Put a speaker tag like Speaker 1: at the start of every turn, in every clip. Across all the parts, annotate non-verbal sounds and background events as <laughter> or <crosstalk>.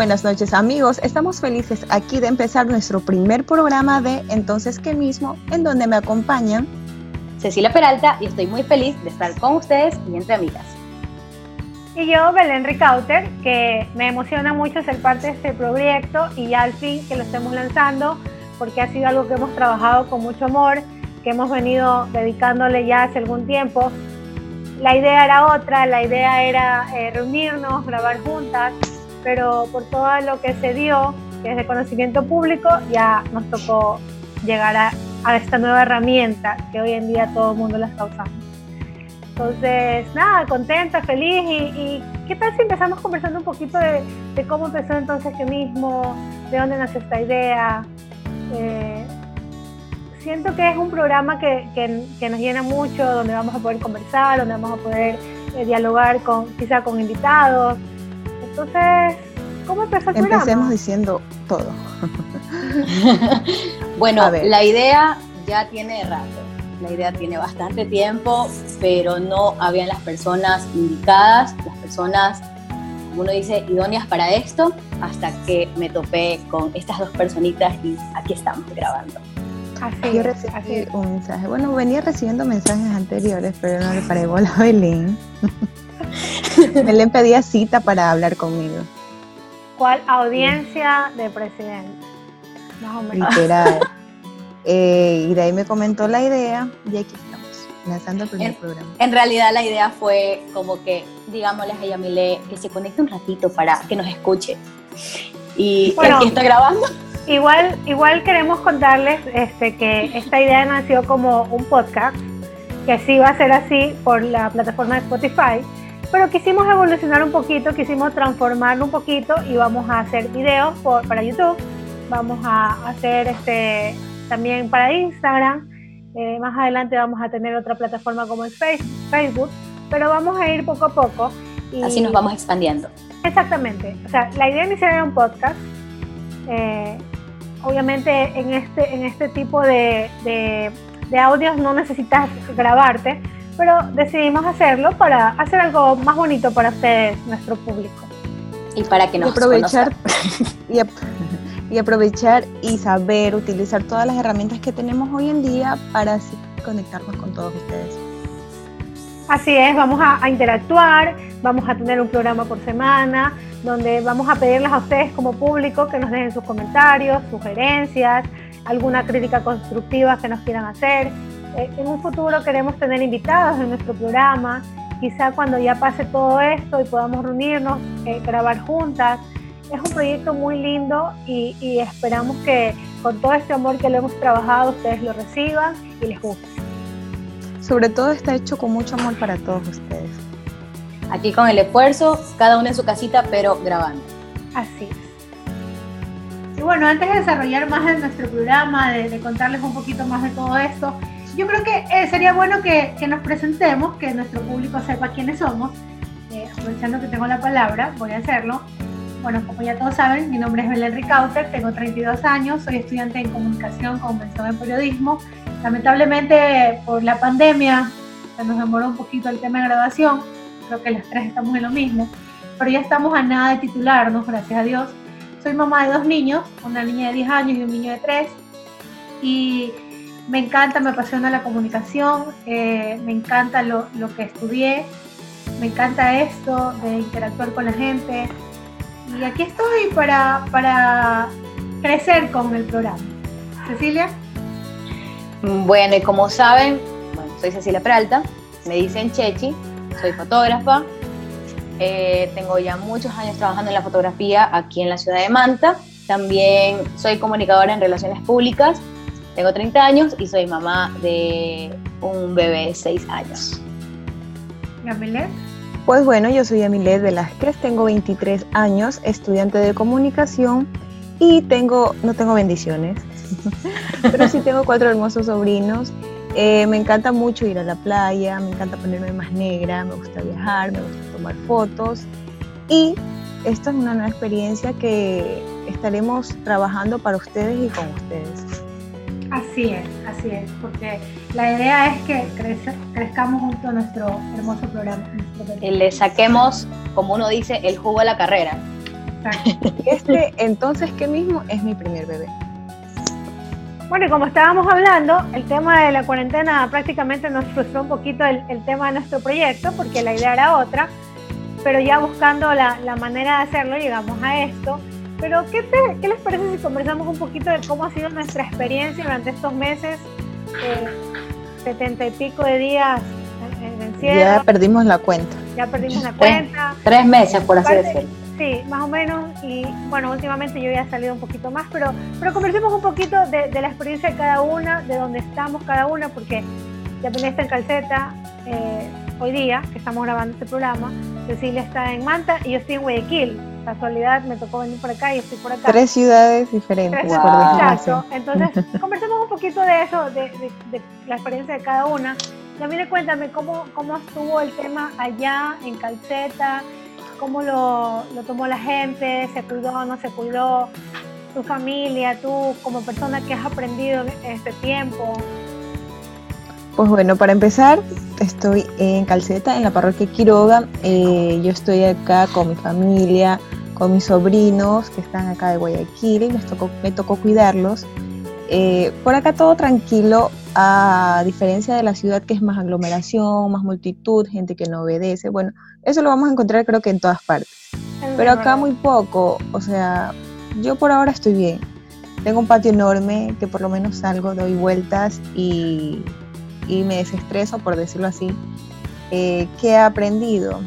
Speaker 1: Buenas noches amigos, estamos felices aquí de empezar nuestro primer programa de Entonces qué mismo, en donde me acompañan
Speaker 2: Cecilia Peralta y estoy muy feliz de estar con ustedes y entre amigas.
Speaker 3: Y yo, Belén Ricauter, que me emociona mucho ser parte de este proyecto y ya al fin que lo estemos lanzando, porque ha sido algo que hemos trabajado con mucho amor, que hemos venido dedicándole ya hace algún tiempo. La idea era otra, la idea era eh, reunirnos, grabar juntas, pero por todo lo que se dio, que es de conocimiento público, ya nos tocó llegar a, esta nueva herramienta que hoy en día todo el mundo la está usando. Entonces, nada, contenta, feliz y, ¿qué tal si empezamos conversando un poquito de, cómo empezó entonces que mismo, de dónde nació esta idea? Eh, siento que es un programa que, que, nos llena mucho, donde vamos a poder conversar, donde vamos a poder eh, dialogar con, quizá con invitados, entonces, ¿cómo empezó el
Speaker 1: Empecemos diciendo todo. <laughs>
Speaker 2: bueno, la idea ya tiene rato. La idea tiene bastante tiempo, pero no habían las personas indicadas, las personas, como uno dice, idóneas para esto, hasta que me topé con estas dos personitas y aquí estamos grabando.
Speaker 1: Así, Yo recibí un mensaje. Bueno, venía recibiendo mensajes anteriores, pero no le paré bola a Belén. <laughs> <laughs> Belén pedía cita para hablar conmigo.
Speaker 3: ¿Cuál audiencia de presidente?
Speaker 1: Más o menos. Literal. <laughs> Eh, y de ahí me comentó la idea y aquí estamos, lanzando el primer programa.
Speaker 2: En realidad la idea fue como que, digámosle a Yamile que se conecte un ratito para que nos escuche. Y aquí está grabando.
Speaker 3: Igual, igual queremos contarles este, que esta idea nació como un podcast, que sí va a ser así por la plataforma de Spotify pero quisimos evolucionar un poquito, quisimos transformarlo un poquito y vamos a hacer videos para YouTube, vamos a hacer este, también para Instagram, eh, más adelante vamos a tener otra plataforma como es Facebook, pero vamos a ir poco a poco.
Speaker 2: Y, Así nos vamos expandiendo.
Speaker 3: Exactamente, o sea, la idea inicial era un podcast. Eh, obviamente en este, en este tipo de, de, de audios no necesitas grabarte, pero decidimos hacerlo para hacer algo más bonito para ustedes, nuestro público.
Speaker 2: Y para que nos <laughs>
Speaker 1: y aprovechar y, aprovechar y saber utilizar todas las herramientas que tenemos hoy en día para así conectarnos con todos ustedes.
Speaker 3: Así es, vamos a, a, interactuar, vamos a tener un programa por semana, donde vamos a pedirles a ustedes como público que nos dejen sus comentarios, sugerencias, alguna crítica constructiva que nos quieran hacer, en un futuro queremos tener invitados en nuestro programa, quizá cuando ya pase todo esto y podamos reunirnos, eh, grabar juntas. Es un proyecto muy lindo y, esperamos que con todo este amor que lo hemos trabajado ustedes lo reciban y les guste.
Speaker 1: Sobre todo está hecho con mucho amor para todos ustedes.
Speaker 2: Aquí con el esfuerzo, cada uno en su casita, pero grabando.
Speaker 3: Así es. Y bueno, antes de desarrollar más de nuestro programa, de, de contarles un poquito más de todo esto, yo creo que eh, sería bueno que, que, nos presentemos, que nuestro público sepa quiénes somos. Eh, aprovechando que tengo la palabra, voy a hacerlo. Bueno, como ya todos saben, mi nombre es Belén Ricauter, tengo 32 años, soy estudiante en comunicación con mención en periodismo. Lamentablemente, por la pandemia, se nos demoró un poquito el tema de graduación. Creo que las tres estamos en lo mismo. Pero ya estamos a nada de titularnos, gracias a Dios. Soy mamá de dos niños, una niña de 10 años y un niño de 3. Y me encanta, me apasiona la comunicación, eh, me encanta lo, que estudié, me encanta esto de interactuar con la gente. Y aquí estoy para, para crecer con el programa. Cecilia.
Speaker 2: Bueno, y como saben, soy Cecilia Peralta, me dicen Chechi, soy fotógrafa, eh, tengo ya muchos años trabajando en la fotografía aquí en la ciudad de Manta, también soy comunicadora en relaciones públicas tengo 30 años y soy mamá de un bebé de 6 años.
Speaker 3: ¿Yamilet?
Speaker 1: Pues bueno, yo soy Yamilet Velázquez, tengo 23 años, estudiante de comunicación y tengo, no tengo bendiciones, <laughs> pero sí tengo cuatro hermosos sobrinos. Eh, me encanta mucho ir a la playa, me encanta ponerme más negra, me gusta viajar, me gusta tomar fotos y esta es una nueva experiencia que estaremos trabajando para ustedes y con ustedes.
Speaker 3: Así es, así es, porque la idea es que crezcamos junto a nuestro hermoso programa.
Speaker 2: Le saquemos, como uno dice, el jugo a la carrera.
Speaker 1: Este entonces que mismo es mi primer bebé.
Speaker 3: Bueno, y como estábamos hablando, el tema de la cuarentena prácticamente nos frustró un poquito el, tema de nuestro proyecto, porque la idea era otra, pero ya buscando la, la manera de hacerlo llegamos a esto. Pero, ¿qué, ¿qué, les parece si conversamos un poquito de cómo ha sido nuestra experiencia durante estos meses, eh, setenta y pico de días en, encierro?
Speaker 1: Ya perdimos la cuenta.
Speaker 3: Ya perdimos la cuenta.
Speaker 2: Tres, meses, por así decirlo.
Speaker 3: Sí, más o menos. Y bueno, últimamente yo ya he salido un poquito más, pero, pero conversemos un poquito de, la experiencia de cada una, de dónde estamos cada una, porque ya está en Calceta eh, hoy día, que estamos grabando este programa. Cecilia está en Manta y yo estoy en Guayaquil. Casualidad, me tocó venir por acá y estoy por acá.
Speaker 1: Tres ciudades diferentes.
Speaker 3: Exacto. Entonces, <laughs> conversemos un poquito de eso, de, de, la experiencia de cada una. Mí cuéntame cómo, cómo estuvo el tema allá en Calceta, cómo lo, tomó la gente, se cuidó o no se cuidó, tu familia, tú como persona que has aprendido en este tiempo.
Speaker 1: Pues bueno, para empezar, estoy en Calceta, en la parroquia Quiroga. Eh, yo estoy acá con mi familia, con mis sobrinos que están acá de Guayaquil y me tocó, me tocó cuidarlos. Eh, por acá todo tranquilo, a diferencia de la ciudad que es más aglomeración, más multitud, gente que no obedece. Bueno, eso lo vamos a encontrar creo que en todas partes. Pero acá muy poco, o sea, yo por ahora estoy bien. Tengo un patio enorme que por lo menos salgo, doy vueltas y, me desestreso, por decirlo así. Eh, que he aprendido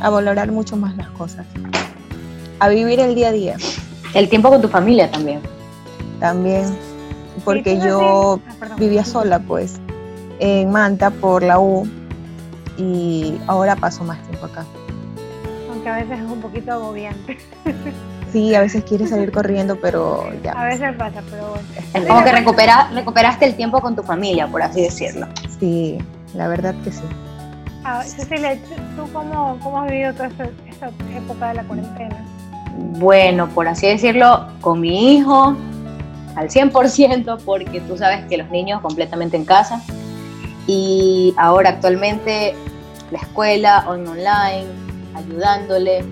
Speaker 1: a valorar mucho más las cosas, a vivir el día a día.
Speaker 2: El tiempo con tu familia también.
Speaker 1: También, porque yo ah, vivía sola, pues, en Manta por la U y ahora paso más tiempo acá.
Speaker 3: Aunque a veces es un poquito agobiante. <laughs>
Speaker 1: Sí, a veces quieres salir corriendo, pero ya.
Speaker 3: A veces pasa, pero bueno.
Speaker 2: Es como que recupera, recuperaste el tiempo con tu familia, por así decirlo.
Speaker 1: Sí, la verdad que sí.
Speaker 3: Ah, Cecilia, ¿tú cómo, cómo has vivido toda esta, época de la cuarentena?
Speaker 2: Bueno, por así decirlo, con mi hijo al 100%, porque tú sabes que los niños completamente en casa, y ahora actualmente la escuela online, ayudándole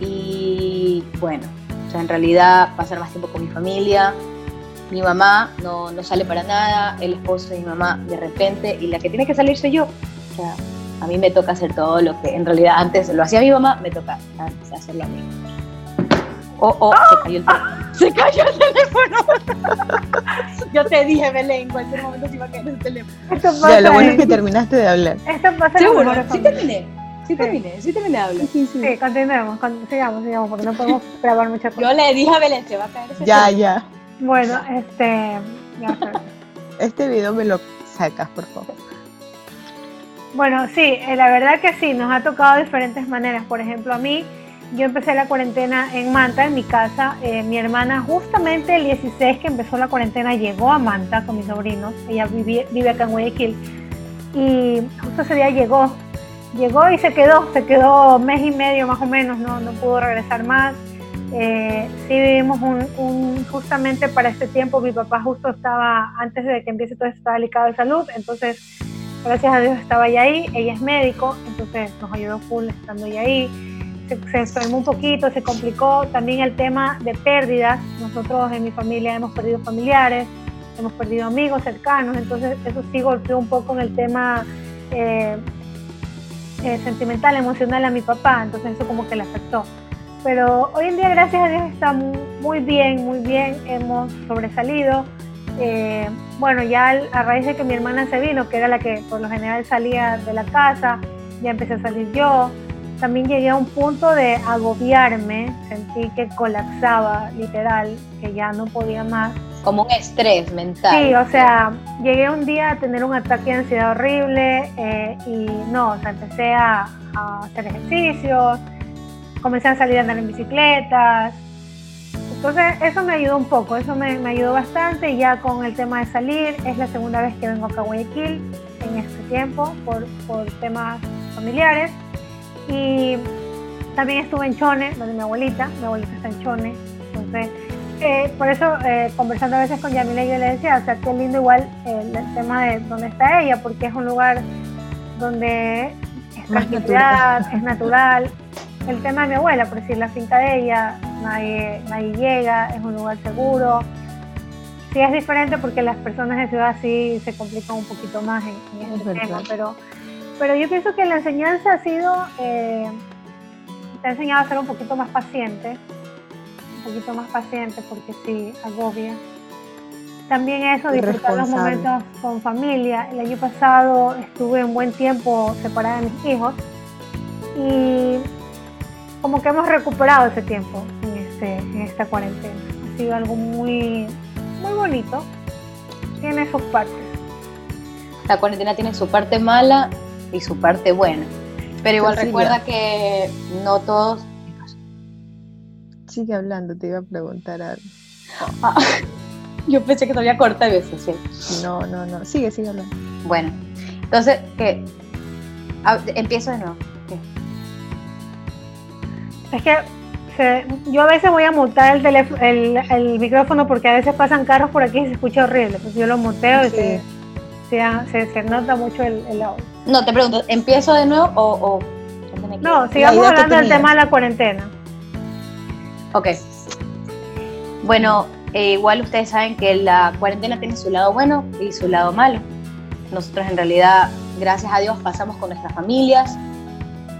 Speaker 2: y bueno, o sea, en realidad pasar más tiempo con mi familia. Mi mamá no, no, sale para nada, el esposo de mi mamá de repente y la que tiene que salir soy yo. O sea, a mí me toca hacer todo lo que en realidad antes lo hacía mi mamá, me toca hacerlo a mí. Oh, oh, se cayó el teléfono. <laughs> Se cayó el teléfono. <laughs> Yo te dije, Belén, en cualquier momento se iba a caer el teléfono.
Speaker 1: ya, lo bueno es que terminaste de hablar.
Speaker 3: Esto pasa
Speaker 2: Seguro, sí terminé. Sí, terminé, sí terminé de hablar.
Speaker 3: Sí, sí, sí. continuemos, sigamos, sigamos, porque no podemos <laughs> grabar muchas cosas.
Speaker 2: Yo le dije a Belén, se va a caer ese
Speaker 1: Ya, ya.
Speaker 3: Bueno, este. Ya,
Speaker 1: este video me lo sacas, por favor.
Speaker 3: Bueno, sí, eh, la verdad que sí, nos ha tocado de diferentes maneras. Por ejemplo, a mí yo empecé la cuarentena en Manta, en mi casa. Eh, mi hermana, justamente el 16 que empezó la cuarentena, llegó a Manta con mis sobrinos. Ella vive, vive acá en Guayaquil. Y justo ese día llegó. Llegó y se quedó. Se quedó mes y medio más o menos. No, no pudo regresar más. Eh, sí vivimos un, justamente para este tiempo. Mi papá justo estaba, antes de que empiece todo esto, estaba delicado de salud. Entonces, gracias a Dios estaba ya ahí. Ella es médico, entonces nos ayudó full estando ya ahí se, se un poquito, se complicó también el tema de pérdidas. Nosotros en mi familia hemos perdido familiares, hemos perdido amigos cercanos, entonces eso sí golpeó un poco en el tema eh, eh, sentimental, emocional a mi papá, entonces eso como que le afectó. Pero hoy en día, gracias a Dios, está muy bien, muy bien, hemos sobresalido. Eh, bueno, ya a raíz de que mi hermana se vino, que era la que por lo general salía de la casa, ya empecé a salir yo, también llegué a un punto de agobiarme, sentí que colapsaba, literal, que ya no podía más.
Speaker 2: Como un estrés mental.
Speaker 3: Sí, o sea, llegué un día a tener un ataque de ansiedad horrible eh, y no, o sea, empecé a, hacer ejercicios, comencé a salir a andar en bicicletas. Entonces eso me ayudó un poco, eso me, me ayudó bastante ya con el tema de salir. Es la segunda vez que vengo acá a Guayaquil en este tiempo por, por temas familiares. Y también estuve en Chone, donde mi abuelita, mi abuelita está en Chone. Entonces, eh, por eso, eh, conversando a veces con Yamila, yo le decía, o sea, qué lindo igual el tema de dónde está ella, porque es un lugar donde es tranquilidad, es natural. El tema de mi abuela, por decir, la finca de ella, nadie, nadie llega, es un lugar seguro. Sí es diferente porque las personas de ciudad sí se complican un poquito más en, en este tema, pero, pero yo pienso que la enseñanza ha sido, eh, te ha enseñado a ser un poquito más paciente, un poquito más paciente porque sí, agobia. También eso, disfrutar los momentos con familia. El año pasado estuve un buen tiempo separada de mis hijos y como que hemos recuperado ese tiempo en, este, en esta cuarentena. Ha sido algo muy, muy bonito. Tiene sus partes.
Speaker 2: La cuarentena tiene su parte mala y su parte buena. Pero igual recuerda que no todos...
Speaker 1: Sigue hablando, te iba a preguntar algo.
Speaker 2: Ah, <laughs> yo pensé que te había cortado y veces,
Speaker 1: sí. No, no, no. Sigue, sigue hablando.
Speaker 2: Bueno, entonces, ¿qué? empiezo de nuevo.
Speaker 3: Es que yo a veces voy a mutar el, el, el, micrófono porque a veces pasan carros por aquí y se escucha horrible. Pues yo lo muteo y se, se, nota mucho el, el, audio.
Speaker 2: No, te pregunto, ¿empiezo de nuevo o...?
Speaker 3: no, sigamos hablando del tema de la cuarentena.
Speaker 2: Ok. Bueno, eh, igual ustedes saben que la cuarentena tiene su lado bueno y su lado malo. Nosotros en realidad, gracias a Dios, pasamos con nuestras familias.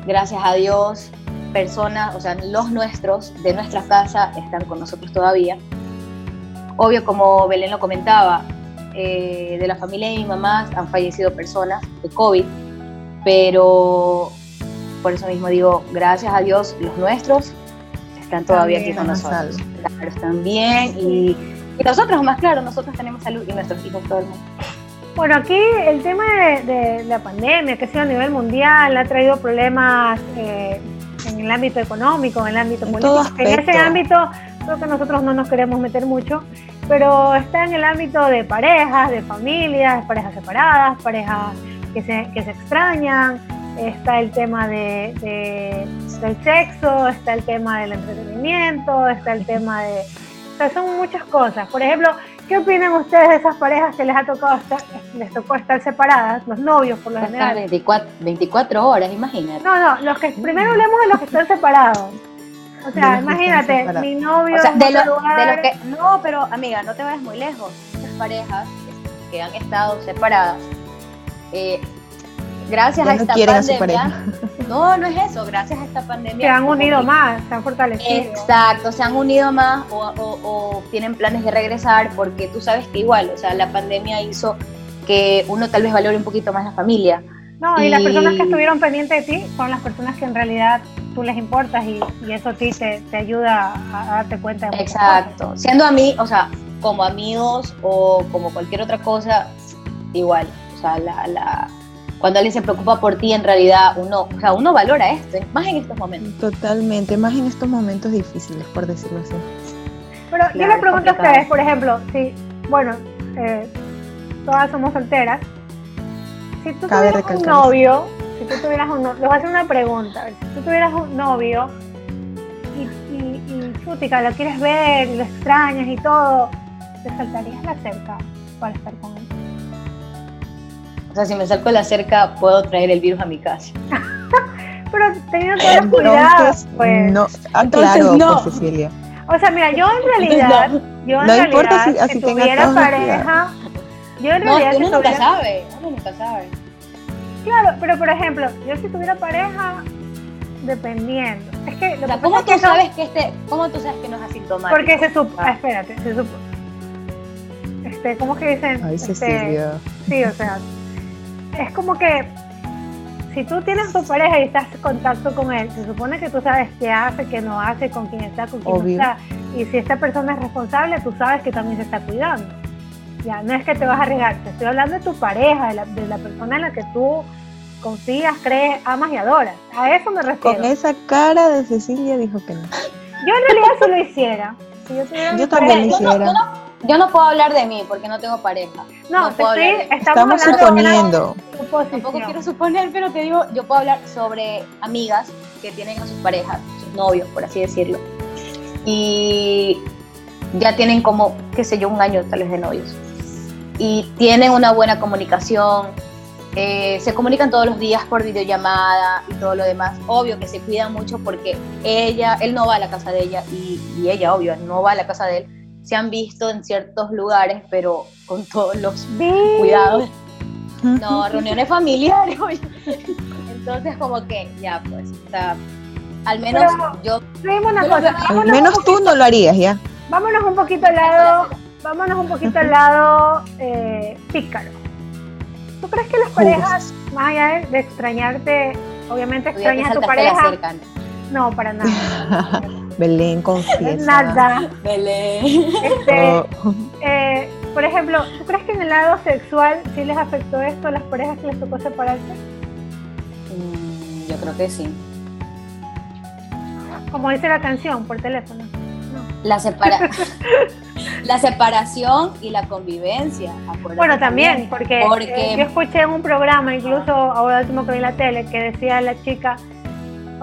Speaker 2: Gracias a Dios, personas, o sea, los nuestros de nuestra casa están con nosotros todavía. Obvio, como Belén lo comentaba, eh, de la familia de mi mamá han fallecido personas de COVID, pero por eso mismo digo, gracias a Dios, los nuestros están todavía aquí con nosotros. Claro, están bien y, nosotros más claro, nosotros tenemos salud y nuestros hijos todo el mundo.
Speaker 3: Bueno, aquí el tema de, la pandemia, que ha sido a nivel mundial, ha traído problemas eh, en el ámbito económico, en el ámbito político. En ese ámbito creo que nosotros no nos queremos meter mucho, pero está en el ámbito de parejas, de familias, parejas separadas, parejas que se, que se extrañan, está el tema de, del sexo, está el tema del entretenimiento, está el tema de... O sea, son muchas cosas. Por ejemplo, ¿Qué opinan ustedes de esas parejas que les ha tocado estar, les tocó estar separadas, los novios por lo general?
Speaker 2: 24, 24 horas, imagínate.
Speaker 3: No, no, los que primero hablemos de los que están separados. O sea, imagínate, mi novio
Speaker 2: o sea, de, lo, de, lo, que no, pero amiga, no te vayas muy lejos. Muchas parejas que han estado separadas eh, gracias a esta pandemia. No, no es eso, gracias a esta pandemia.
Speaker 3: Se han unido más, se han fortalecido.
Speaker 2: Exacto, se han unido más o, tienen planes de regresar porque tú sabes que igual, o sea, la pandemia hizo que uno tal vez valore un poquito más la familia.
Speaker 3: No, y, las personas que estuvieron pendientes de ti son las personas que en realidad tú les importas y, eso a ti te, ayuda a, darte cuenta de
Speaker 2: Exacto, siendo a mí, o sea, como amigos o como cualquier otra cosa, igual, o sea, la cuando alguien se preocupa por ti, en realidad uno, o sea, uno valora esto, más en estos momentos.
Speaker 1: Totalmente, más en estos momentos difíciles, por decirlo así.
Speaker 3: Pero yo le pregunto a ustedes, por ejemplo, si, bueno, eh, todas somos solteras, si tú tuvieras un novio, si tú tuvieras un novio, les voy a hacer una pregunta, si tú tuvieras un novio y, y, y lo quieres ver, y lo extrañas y todo, ¿te saltarías la cerca para estar con él?
Speaker 2: O sea, si me salgo de la cerca, puedo traer el virus a mi casa. <laughs>
Speaker 3: Pero teniendo todos los cuidados, pues.
Speaker 1: No, ah, claro, no. Pues, Cecilia.
Speaker 3: O sea, mira, yo en realidad, no. yo en
Speaker 1: no
Speaker 3: realidad,
Speaker 1: importa si, si
Speaker 3: tuviera pareja, yo en realidad.
Speaker 2: No, uno si nunca tuviera... sabe, uno nunca sabe.
Speaker 3: Claro, pero por ejemplo, yo si tuviera pareja, dependiendo. Es que
Speaker 2: lo o sea, ¿cómo tú sabes que este, cómo tú sabes que no es asintomático?
Speaker 3: Porque se supo, ah. espérate, se supo. Este, ¿cómo que dicen?
Speaker 1: Ay,
Speaker 3: este,
Speaker 1: Cecilia.
Speaker 3: Sí, o sea, es como que si tú tienes tu pareja y estás en contacto con él, se supone que tú sabes qué hace, qué no hace, con quién está, con quién no está. Y si esta persona es responsable, tú sabes que también se está cuidando. Ya, no es que te vas a arriesgar, te estoy hablando de tu pareja, de la, de la persona en la que tú confías, crees, amas y adoras. A eso me refiero.
Speaker 1: Con esa cara de Cecilia dijo que no.
Speaker 3: Yo en realidad sí lo hiciera. Si yo,
Speaker 1: yo también lo hiciera
Speaker 2: yo no puedo hablar de mí porque no tengo pareja.
Speaker 3: No,
Speaker 2: no puedo
Speaker 3: estamos,
Speaker 1: suponiendo.
Speaker 2: Tampoco quiero suponer, pero te digo, yo puedo hablar sobre amigas que tienen a sus parejas, sus novios, por así decirlo. Y ya tienen como, qué sé yo, un año tal vez de novios. Y tienen una buena comunicación, eh, se comunican todos los días por videollamada y todo lo demás. Obvio que se cuidan mucho porque ella, él no va a la casa de ella y, y ella, obvio, no va a la casa de él. Se han visto en ciertos lugares, pero con todos los cuidados. No, <laughs> reuniones familiares. Entonces, como que ya, pues, o sea, al menos
Speaker 3: Pero,
Speaker 2: yo.
Speaker 3: Una cosa,
Speaker 1: Al menos tú no lo harías, ¿ya?
Speaker 3: vámonos un poquito al lado, vámonos un poquito al lado eh, pícaro. ¿Tú crees que las parejas, más allá de, de extrañarte, obviamente extrañas a tu pareja?
Speaker 2: No,
Speaker 3: para nada. <laughs>
Speaker 1: Belén, confiesa.
Speaker 3: Nada.
Speaker 2: Belén.
Speaker 3: Este,
Speaker 1: Oh,
Speaker 3: eh, por ejemplo, ¿tú crees que en el lado sexual sí les afectó esto a las parejas que les tocó separarse?
Speaker 2: Mm, yo creo que sí.
Speaker 3: Como dice la canción, por teléfono.
Speaker 2: La, separa <laughs> la separación y la convivencia.
Speaker 3: Bueno, también, porque,
Speaker 2: Porque-
Speaker 3: eh, yo escuché en un programa, incluso ahora último que vi en la tele, que decía la chica,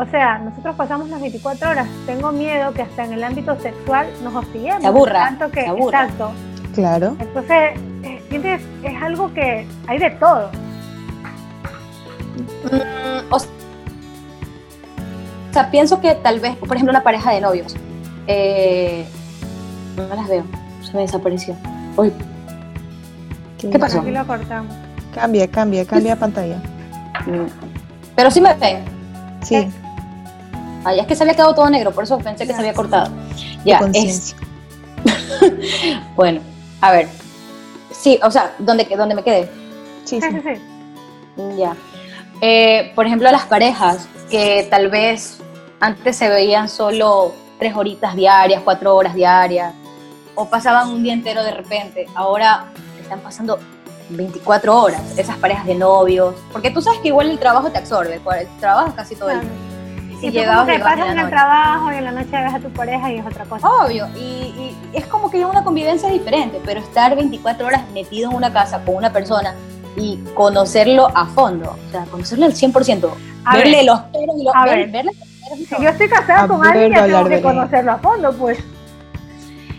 Speaker 3: o sea, nosotros pasamos las 24 horas, tengo miedo que hasta en el ámbito sexual nos hostiguemos.
Speaker 2: Se aburra,
Speaker 3: Tanto que,
Speaker 2: se aburra.
Speaker 3: Exacto.
Speaker 1: claro.
Speaker 3: Entonces, eh, sientes, es algo que hay de todo.
Speaker 2: Mm, o sea, pienso que tal vez, por ejemplo, una pareja de novios. eh, no las veo, se me desapareció. Uy, ¿Qué pasó?
Speaker 3: Aquí lo cortamos.
Speaker 1: Cambia, cambia, cambia pantalla.
Speaker 2: pero sí me ven.
Speaker 1: Sí,
Speaker 2: Ay, es que se había quedado todo negro, por eso pensé que se había cortado. Ya, es, <laughs> bueno, a ver. Sí, o sea, ¿dónde, que- dónde me quedé?
Speaker 1: Sí,
Speaker 3: Sí, <laughs> sí.
Speaker 2: Ya. Eh, por ejemplo, las parejas que tal vez antes se veían solo tres horitas diarias, cuatro horas diarias, o pasaban un día entero de repente, ahora están pasando 24 horas, esas parejas de novios, porque tú sabes que igual el trabajo te absorbe, el trabajo casi todo el
Speaker 3: Claro.
Speaker 2: Día.
Speaker 3: Y
Speaker 2: Si
Speaker 3: tú
Speaker 2: llegabas,
Speaker 3: como que pasas
Speaker 2: en
Speaker 3: el trabajo y en la noche ves a tu pareja y es otra cosa.
Speaker 2: Obvio, y, y es como que una convivencia diferente, pero estar 24 horas metido en una casa con una persona y conocerlo a fondo, o sea, conocerlo al 100%,
Speaker 3: A
Speaker 2: verle
Speaker 3: ver,
Speaker 2: los pelos y los
Speaker 3: a
Speaker 2: ver-
Speaker 3: ver. si yo estoy casada
Speaker 1: A
Speaker 3: con alguien, ya tengo que conocerlo a fondo, pues.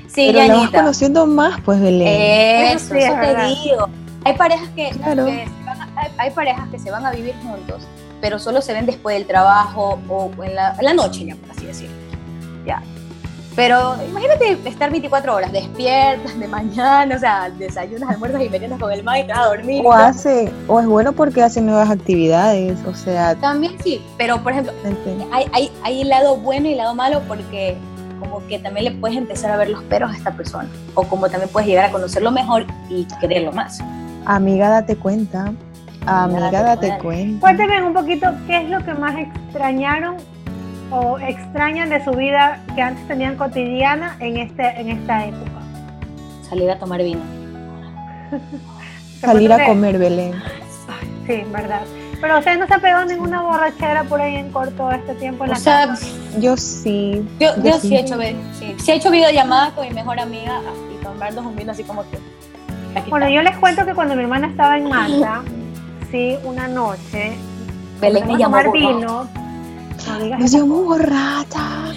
Speaker 2: Sí,
Speaker 1: Pero la vas
Speaker 2: Yanita.
Speaker 1: conociendo más, pues, Belén.
Speaker 2: Eso,
Speaker 3: Eso sí,
Speaker 2: eso
Speaker 3: es
Speaker 2: te
Speaker 3: verdad.
Speaker 2: digo. Hay parejas que,
Speaker 1: Claro.
Speaker 2: que se van a, hay, hay parejas que se van a vivir juntos, pero solo se ven después del trabajo o en la, en la noche, ya por así decirlo. Ya. Pero imagínate estar 24 horas despiertas de mañana, o sea, desayunas, almuerzas y meriendas con el vas a dormir.
Speaker 1: O hace, o es bueno porque hace nuevas actividades, o sea,
Speaker 2: También sí, pero por ejemplo, hay, hay, hay el lado bueno y el lado malo porque como que también le puedes empezar a ver los peros a esta persona o como también puedes llegar a conocerlo mejor y quererlo más.
Speaker 1: amiga, date cuenta. Amiga,
Speaker 2: date
Speaker 1: date
Speaker 2: cuenta.
Speaker 3: Cuéntenme un poquito qué es lo que más extrañaron o extrañan de su vida que antes tenían cotidiana en, este, en esta época.
Speaker 2: Salir a tomar vino. <laughs>
Speaker 1: Salir a comer, Belén.
Speaker 3: Sí, verdad. Pero ustedes no se han pegado ninguna borrachera por ahí en corto este tiempo en
Speaker 2: O
Speaker 3: la
Speaker 2: sea,
Speaker 3: casa?
Speaker 1: Yo sí.
Speaker 2: yo,
Speaker 1: yo
Speaker 2: yo
Speaker 1: sí.
Speaker 2: sí he hecho, sí, sí he hecho videollamada con mi mejor amiga y tomarnos un vino así como que...
Speaker 3: Bueno, yo les cuento que cuando mi hermana estaba en Malta, sí, una noche,
Speaker 2: Belén me llamó
Speaker 3: vino. No
Speaker 1: Nos llamó borracha.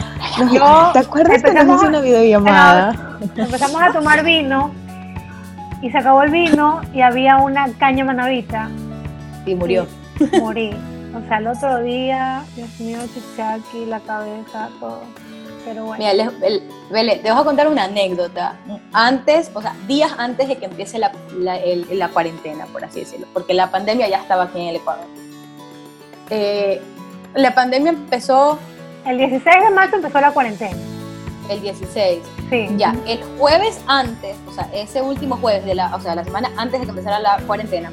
Speaker 3: Yo-
Speaker 1: ¿Te acuerdas que nos hizo una videollamada?
Speaker 3: Empezamos a tomar vino y se acabó el vino y había una caña manavita.
Speaker 2: Y murió.
Speaker 3: Morí. O sea, el otro día, Dios mío, chichaki, la cabeza, todo. Pero bueno.
Speaker 2: Mira, les- Belén, te voy a contar una anécdota. Antes, o sea, días antes de que empiece la, la- el- la cuarentena, por así decirlo, porque la pandemia ya estaba aquí en el Ecuador. Eh, la pandemia empezó
Speaker 3: El 16 de marzo empezó la cuarentena.
Speaker 2: el 16.
Speaker 3: Sí.
Speaker 2: Ya, el jueves antes, o sea, ese último jueves de la, o sea, la semana antes de que empezara la cuarentena,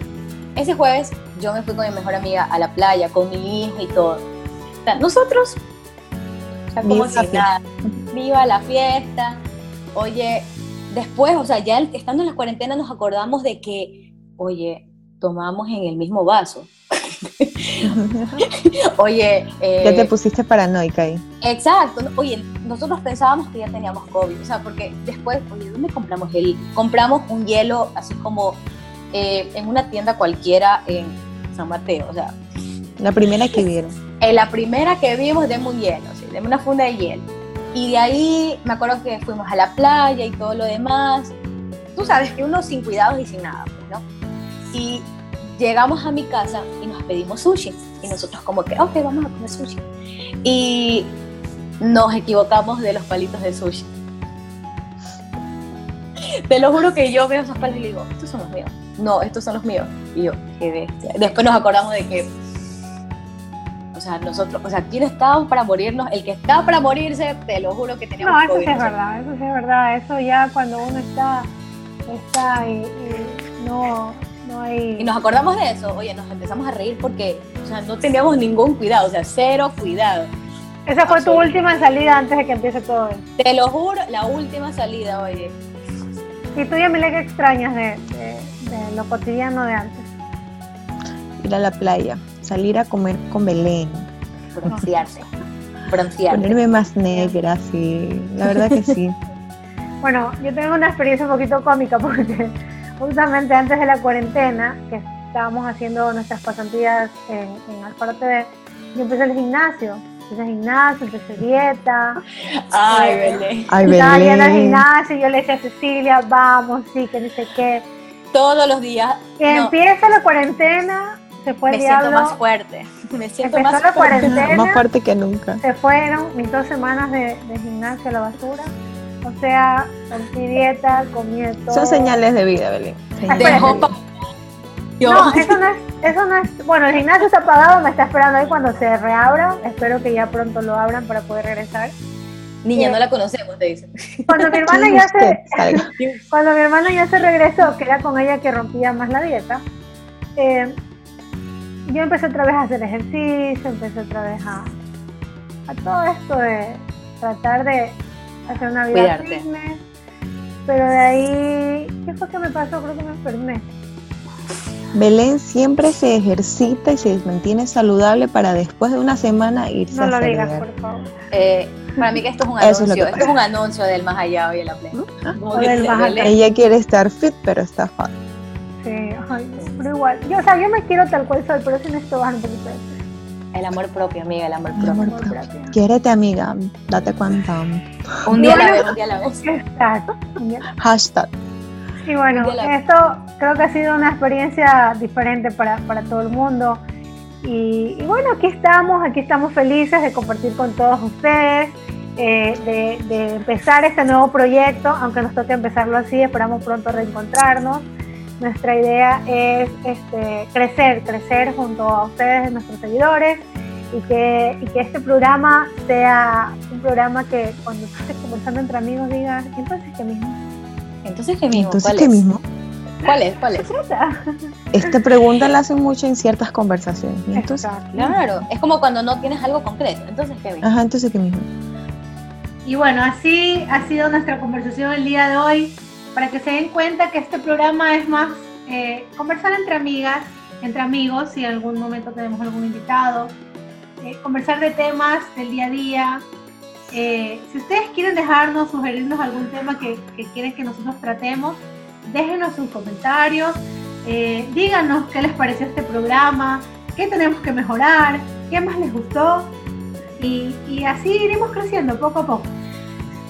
Speaker 2: ese jueves yo me fui con mi mejor amiga a la playa, con mi hija y todo. O sea, nosotros, sea, como
Speaker 1: Viva
Speaker 2: si
Speaker 1: la fiesta.
Speaker 2: nada, <laughs> viva la fiesta. Oye, después, o sea, ya estando en la cuarentena nos acordamos de que, oye, tomamos en el mismo vaso. <laughs> Oye, eh,
Speaker 1: ya te pusiste paranoica ahí.
Speaker 2: Exacto. Oye, nosotros pensábamos que ya teníamos COVID, o sea, porque después, oye, ¿dónde compramos el? Compramos un hielo así como eh, en una tienda cualquiera en San Mateo, o sea,
Speaker 1: La primera que vieron.
Speaker 2: en la primera que vimos, deme un hielo, deme una funda de hielo. Y de ahí me acuerdo que fuimos a la playa y todo lo demás. Tú sabes que uno sin cuidados y sin nada, pues, ¿no? Y llegamos a mi casa y nos pedimos sushi. Y nosotros como que, ok, vamos a comer sushi. Y nos equivocamos de los palitos de sushi. Te lo juro que yo veo esos palitos y digo, estos son los míos. No, estos son los míos. Y yo, qué bestia. Después nos acordamos de que, sea, nosotros, o sea, ¿quién estábamos para morirnos? El que estaba para morirse, te lo juro que teníamos
Speaker 3: No, eso
Speaker 2: COVID,
Speaker 3: sí es
Speaker 2: o
Speaker 3: verdad, eso sí es verdad. Eso ya cuando uno está, está y, y no, no hay...
Speaker 2: Y nos acordamos de eso, oye, nos empezamos a reír porque, o sea, no teníamos ningún cuidado, o sea, cero cuidado.
Speaker 3: Esa fue tu última salida antes de que empiece todo esto.
Speaker 2: Te lo juro, la última salida, oye.
Speaker 3: ¿Y tú, Yamile, qué extrañas de, de- de lo cotidiano de antes?
Speaker 1: Ir a la playa, salir a comer con Belén,
Speaker 2: Broncearse. Broncearse.
Speaker 1: ponerme más negra, sí. La verdad que sí. <laughs>
Speaker 3: Bueno, yo tengo una experiencia un poquito cómica porque justamente antes de la cuarentena, que estábamos haciendo nuestras pasantías en, en Alfaro TV, yo empecé el gimnasio. Empecé el gimnasio, empecé dieta.
Speaker 2: Ay,
Speaker 3: Eh,
Speaker 2: Belén.
Speaker 1: Ay,
Speaker 3: Estaba yendo al
Speaker 1: Belén.
Speaker 3: gimnasio y yo le decía a Cecilia, vamos, sí, que no sé qué.
Speaker 2: Todos los días
Speaker 3: Que
Speaker 2: no,
Speaker 3: empieza la cuarentena, se fue
Speaker 2: me
Speaker 3: el
Speaker 2: siento
Speaker 3: diablo,
Speaker 2: más fuerte. <laughs> Me siento
Speaker 3: empezó
Speaker 2: más
Speaker 3: la
Speaker 2: fuerte.
Speaker 3: cuarentena,
Speaker 1: Más fuerte que nunca.
Speaker 3: se fueron mis dos semanas de, de gimnasio a la basura. O sea, rompí dieta, comí todo.
Speaker 1: Son señales de vida, Belén.
Speaker 2: Dejó
Speaker 3: No, eso no es, eso no es, bueno, el gimnasio está apagado, me está esperando ahí cuando se reabra, espero que ya pronto lo abran para poder regresar.
Speaker 2: Niña, no la conocemos, te dicen.
Speaker 3: Cuando mi <laughs> hermana
Speaker 1: ¿Quién
Speaker 3: ya se, <laughs> cuando mi hermana ya se regresó, que era con ella que rompía más la dieta, eh, yo empecé otra vez a hacer ejercicio, empecé otra vez a, a todo esto de tratar de hacer una vida
Speaker 2: Cuidarte.
Speaker 3: fitness. Pero de ahí, ¿qué fue que me pasó? Creo que me enfermé.
Speaker 1: Belén siempre se ejercita y se mantiene saludable para después de una semana irse
Speaker 3: No
Speaker 1: a
Speaker 3: lo digas, por favor.
Speaker 2: Eh, para mí que esto es un <laughs>
Speaker 1: es
Speaker 2: anuncio, esto es un anuncio del más allá hoy en la. Belén.
Speaker 1: Ella quiere estar fit, pero está fat.
Speaker 3: Sí, ay, pero igual. Yo, o sea, yo me quiero tal cual soy, pero sí necesito bajar un poquito de peso.
Speaker 2: El amor propio, amiga, el amor
Speaker 1: El
Speaker 2: propio.
Speaker 1: amor propio.
Speaker 3: propio.
Speaker 1: Quiérete, amiga. Date cuenta.
Speaker 2: Un día a la vez, un día a la vez. <laughs>
Speaker 3: Exacto.
Speaker 1: Hashtag.
Speaker 3: Y bueno, esto creo que ha sido una experiencia diferente para, para todo el mundo. Y, y bueno, aquí estamos, aquí estamos felices de compartir con todos ustedes, eh, de, de empezar este nuevo proyecto, aunque nos toque empezarlo así, esperamos pronto reencontrarnos. Nuestra idea es este, crecer, crecer junto a ustedes, nuestros seguidores, y que, y que este programa sea un programa que cuando estés conversando entre amigos digas, entonces qué mismo.
Speaker 2: Entonces, ¿qué mismo?
Speaker 1: Entonces,
Speaker 2: ¿Cuál
Speaker 1: ¿qué
Speaker 2: es?
Speaker 1: mismo?
Speaker 2: ¿Cuál es? ¿Cuál es?
Speaker 1: Esta pregunta la hacen mucho en ciertas conversaciones. ¿Y entonces?
Speaker 2: Claro, es como cuando no tienes algo concreto. Entonces, ¿qué mismo?
Speaker 1: Ajá, entonces, ¿qué mismo?
Speaker 3: Y bueno, así ha sido nuestra conversación el día de hoy, para que se den cuenta que este programa es más eh, conversar entre amigas, entre amigos, si en algún momento tenemos algún invitado, eh, conversar de temas del día a día. Eh, si ustedes quieren dejarnos, sugerirnos algún tema que, quieren que nosotros tratemos, déjenos sus comentarios, díganos qué les pareció este programa, qué tenemos que mejorar, qué más les gustó. Y, y así iremos creciendo poco a poco.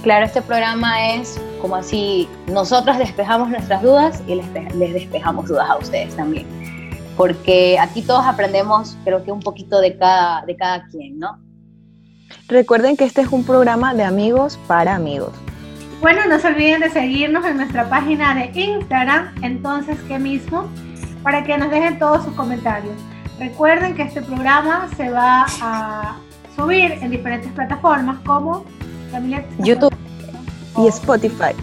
Speaker 2: Claro, este programa es como así, nosotros despejamos nuestras dudas y les, les despejamos dudas a ustedes también. Porque aquí todos aprendemos, creo que un poquito de cada, de cada quien, ¿no?
Speaker 1: Recuerden que este es un programa de amigos para amigos.
Speaker 3: Bueno, no se olviden de seguirnos en nuestra página de Instagram, entonces qué mismo, para que nos dejen todos sus comentarios. Recuerden que este programa se va a subir en diferentes plataformas como
Speaker 2: YouTube.
Speaker 1: Y Spotify.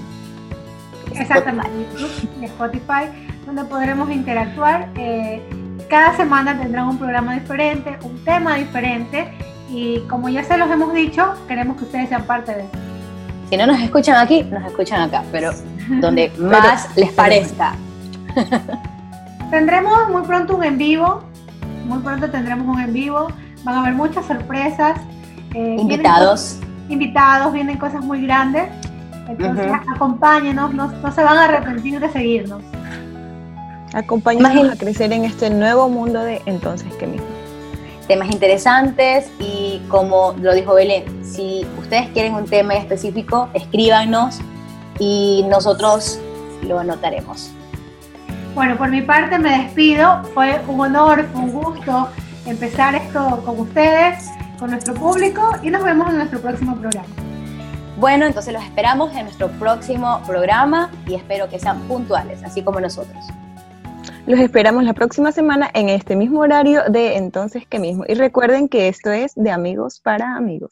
Speaker 3: Exactamente, YouTube y Spotify, donde podremos interactuar. Eh, cada semana tendrán un programa diferente, un tema diferente y como ya se los hemos dicho, queremos que ustedes sean parte de eso.
Speaker 2: Si no nos escuchan aquí, nos escuchan acá, pero <laughs> donde más les parezca.
Speaker 3: Tendremos muy pronto un en vivo, muy pronto tendremos un en vivo, van a haber muchas sorpresas. eh,
Speaker 2: Invitados.
Speaker 3: invitados, vienen cosas muy grandes, entonces acompáñenos, no, no se van a arrepentir de seguirnos.
Speaker 1: Acompáñanos
Speaker 2: Imagín-
Speaker 1: a crecer en este nuevo mundo de entonces, ¿qué mismo?
Speaker 2: temas interesantes y como lo dijo Belén, si ustedes quieren un tema específico, escríbanos y nosotros lo anotaremos.
Speaker 3: Bueno, por mi parte me despido. Fue un honor, fue un gusto empezar esto con ustedes, con nuestro público y nos vemos en nuestro próximo programa.
Speaker 2: Bueno, entonces los esperamos en nuestro próximo programa y espero que sean puntuales, así como nosotros.
Speaker 1: Los esperamos la próxima semana en este mismo horario de entonces que mismo. Y recuerden que esto es de amigos para amigos.